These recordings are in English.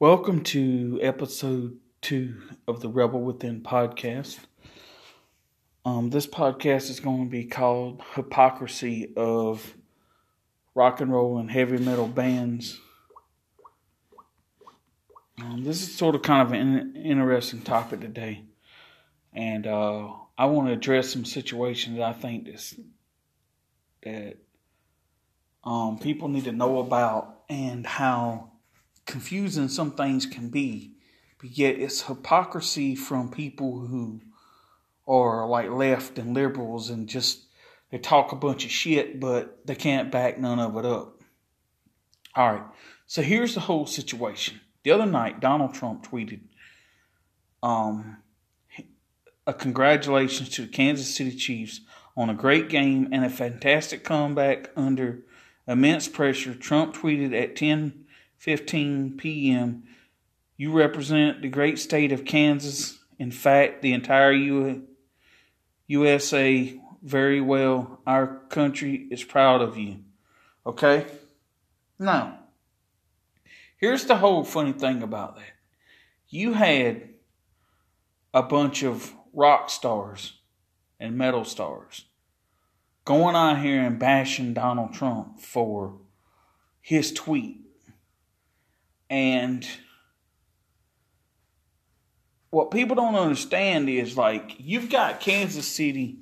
Welcome to episode two of the Rebel Within podcast. Um, this podcast is going to be called Hypocrisy of Rock and Roll and Heavy Metal Bands. Um, this is sort of kind of an interesting topic today, and uh, I want to address some situations I think this, that um, people need to know about and how confusing some things can be, but yet it's hypocrisy from people who are like left and liberals and just they talk a bunch of shit, but they can't back none of it up. All right, so here's the whole situation. The other night, Donald Trump tweeted, um, a congratulations to the Kansas City Chiefs on a great game and a fantastic comeback under immense pressure. Trump tweeted at 10 15 p.m. You represent the great state of Kansas. In fact, the entire U- USA very well. Our country is proud of you. Okay? Now, here's the whole funny thing about that. You had a bunch of rock stars and metal stars going on here and bashing Donald Trump for his tweet and what people don't understand is like you've got Kansas City,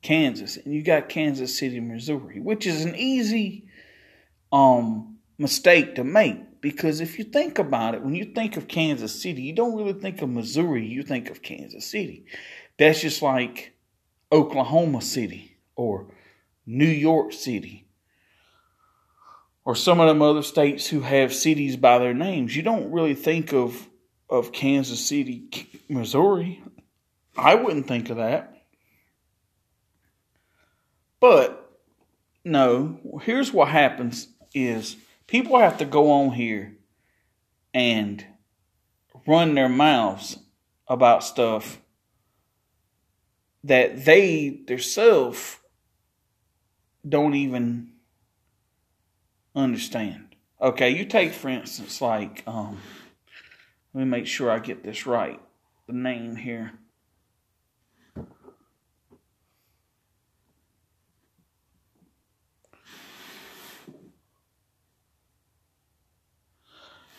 Kansas, and you got Kansas City, Missouri, which is an easy um mistake to make because if you think about it, when you think of Kansas City, you don't really think of Missouri, you think of Kansas City. That's just like Oklahoma City or New York City or some of them other states who have cities by their names. You don't really think of of Kansas City, Missouri. I wouldn't think of that. But no, here's what happens is people have to go on here and run their mouths about stuff that they themselves don't even understand. Okay, you take for instance, like, um, let me make sure I get this right. The name here.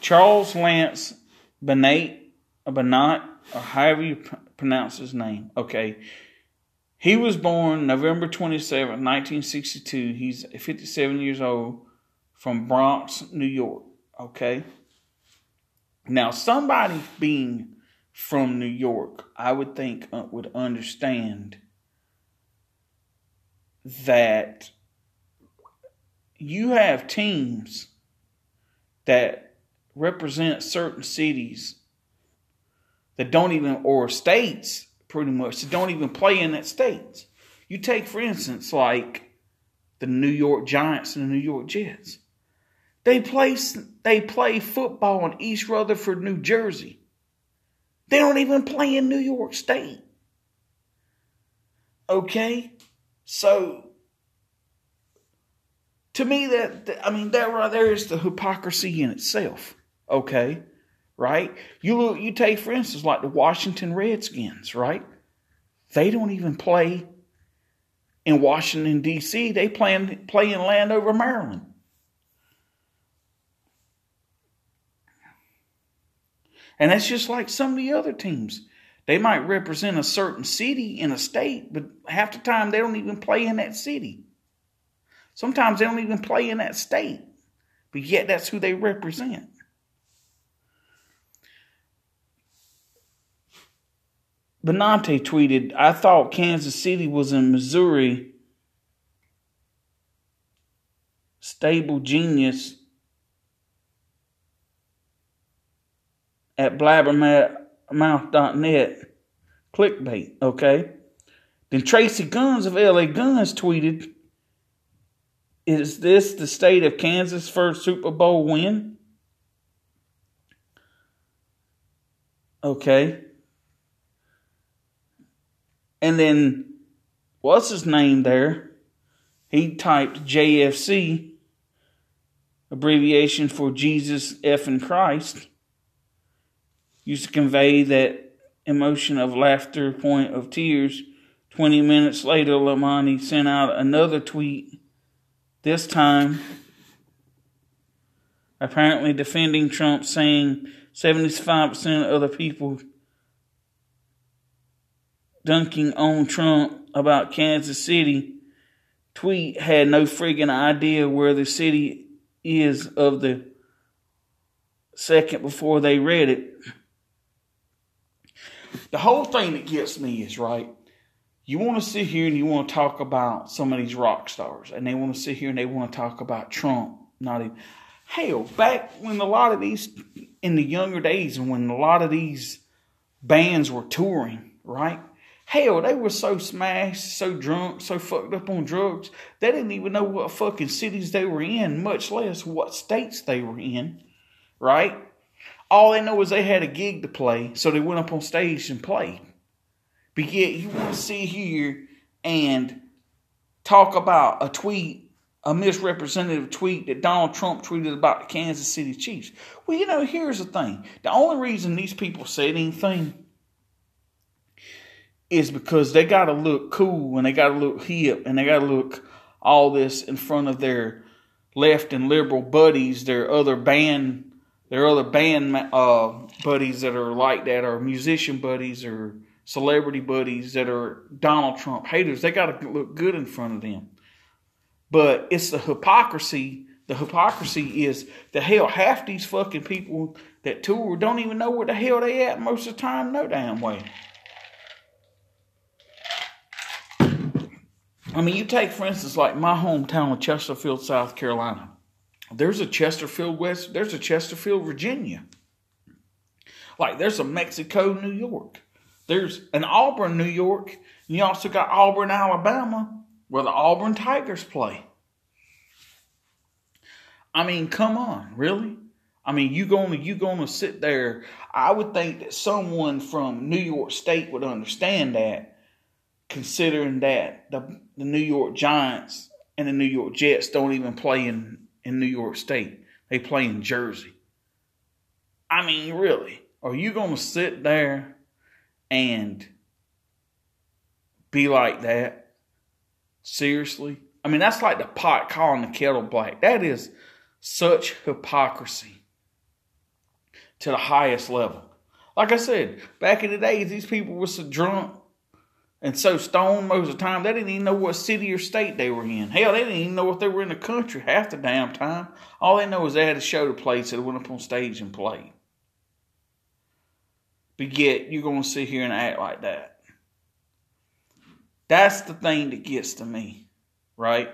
Charles Lance Benate, Benat, or however you pronounce his name. Okay. He was born November 27, 1962. He's 57 years old from Bronx, New York. Okay. Now, somebody being from New York, I would think uh, would understand that you have teams that represent certain cities that don't even, or states pretty much, that don't even play in that states. You take, for instance, like the New York Giants and the New York Jets. They play they play football in East Rutherford, New Jersey. They don't even play in New York State. Okay? So to me that I mean that right there is the hypocrisy in itself. Okay? Right? You look you take for instance like the Washington Redskins, right? They don't even play in Washington D.C. They play in, play in Landover, Maryland. And that's just like some of the other teams. They might represent a certain city in a state, but half the time they don't even play in that city. Sometimes they don't even play in that state, but yet that's who they represent. Benante tweeted, I thought Kansas City was in Missouri. Stable genius at blabbermouth.net. Clickbait, okay? Then Tracii Guns of LA Guns tweeted, Is this the state of Kansas' first Super Bowl win? Okay. And then, what's his name there? He typed JFC, abbreviation for Jesus F and Christ used to convey that emotion of laughter, point of tears. 20 minutes later, Lamani sent out another tweet, this time apparently defending Trump, saying 75% of the people dunking on Trump about Kansas City tweet had no friggin' idea where the city is of the second before they read it. The whole thing that gets me is right. You want to sit here and you want to talk about some of these rock stars, and they want to sit here and they want to talk about Trump. Not even hell back when a lot of these in the younger days, and when a lot of these bands were touring, right? Hell, they were so smashed, so drunk, so fucked up on drugs, they didn't even know what fucking cities they were in, much less what states they were in, right? All they know is they had a gig to play, so they went up on stage and played. But yet, you want to sit here and talk about a tweet, a misrepresentative tweet that Donald Trump tweeted about the Kansas City Chiefs. Well, you know, here's the thing the only reason these people said anything is because they got to look cool and they got to look hip and they got to look all this in front of their left and liberal buddies, their other band, their other band uh, buddies that are like that, or musician buddies, or celebrity buddies that are Donald Trump haters. They got to look good in front of them. But it's the hypocrisy. The hypocrisy is the hell half these fucking people that tour don't even know where the hell they at most of the time. No damn way. I mean, you take, for instance, like my hometown of Chesterfield, South Carolina. There's a Chesterfield, West, there's a Chesterfield, Virginia. Like there's a Mexico, New York. There's an Auburn, New York. And you also got Auburn, Alabama, where the Auburn Tigers play. I mean, come on, really? I mean, you gonna you gonna sit there? I would think that someone from New York State would understand that considering that the, the New York Giants and the New York Jets don't even play in, in New York State. They play in Jersey. I mean, really, are you going to sit there and be like that? Seriously? I mean, that's like the pot calling the kettle black. That is such hypocrisy to the highest level. Like I said, back in the days, these people were so drunk and so stoned most of the time, they didn't even know what city or state they were in. Hell, they didn't even know if they were in the country half the damn time. All they know is they had a show to play, so they went up on stage and played. But yet, you're going to sit here and act like that. That's the thing that gets to me, right?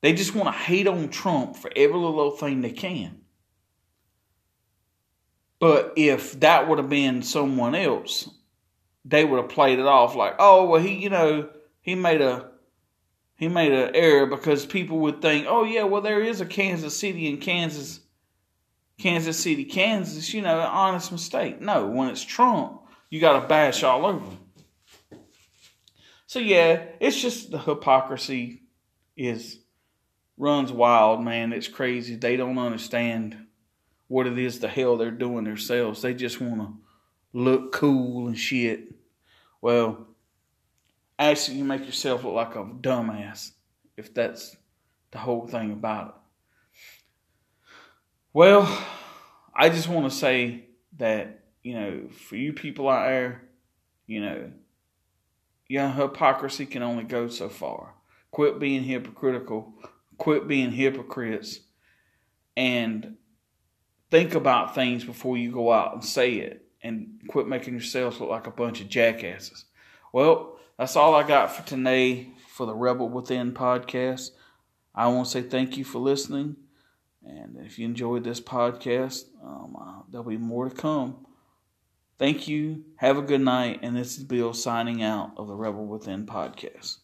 They just want to hate on Trump for every little thing they can. But if that would have been someone else, they would have played it off like, oh well, he you know he made a he made an error because people would think, oh yeah, well there is a Kansas City in Kansas, Kansas City, Kansas, you know, an honest mistake. No, when it's Trump, you got to bash all over. So yeah, it's just the hypocrisy is runs wild, man. It's crazy. They don't understand what it is the hell they're doing themselves. They just want to look cool and shit. Well, actually, you make yourself look like a dumbass if that's the whole thing about it. Well, I just want to say that, you know, for you people out there, you know, your hypocrisy can only go so far. Quit being hypocritical, quit being hypocrites, and think about things before you go out and say it and quit making yourselves look like a bunch of jackasses. Well, that's all I got for today for the Rebel Within podcast. I want to say thank you for listening. And if you enjoyed this podcast, um, uh, there'll be more to come. Thank you. Have a good night. And this is Bill signing out of the Rebel Within podcast.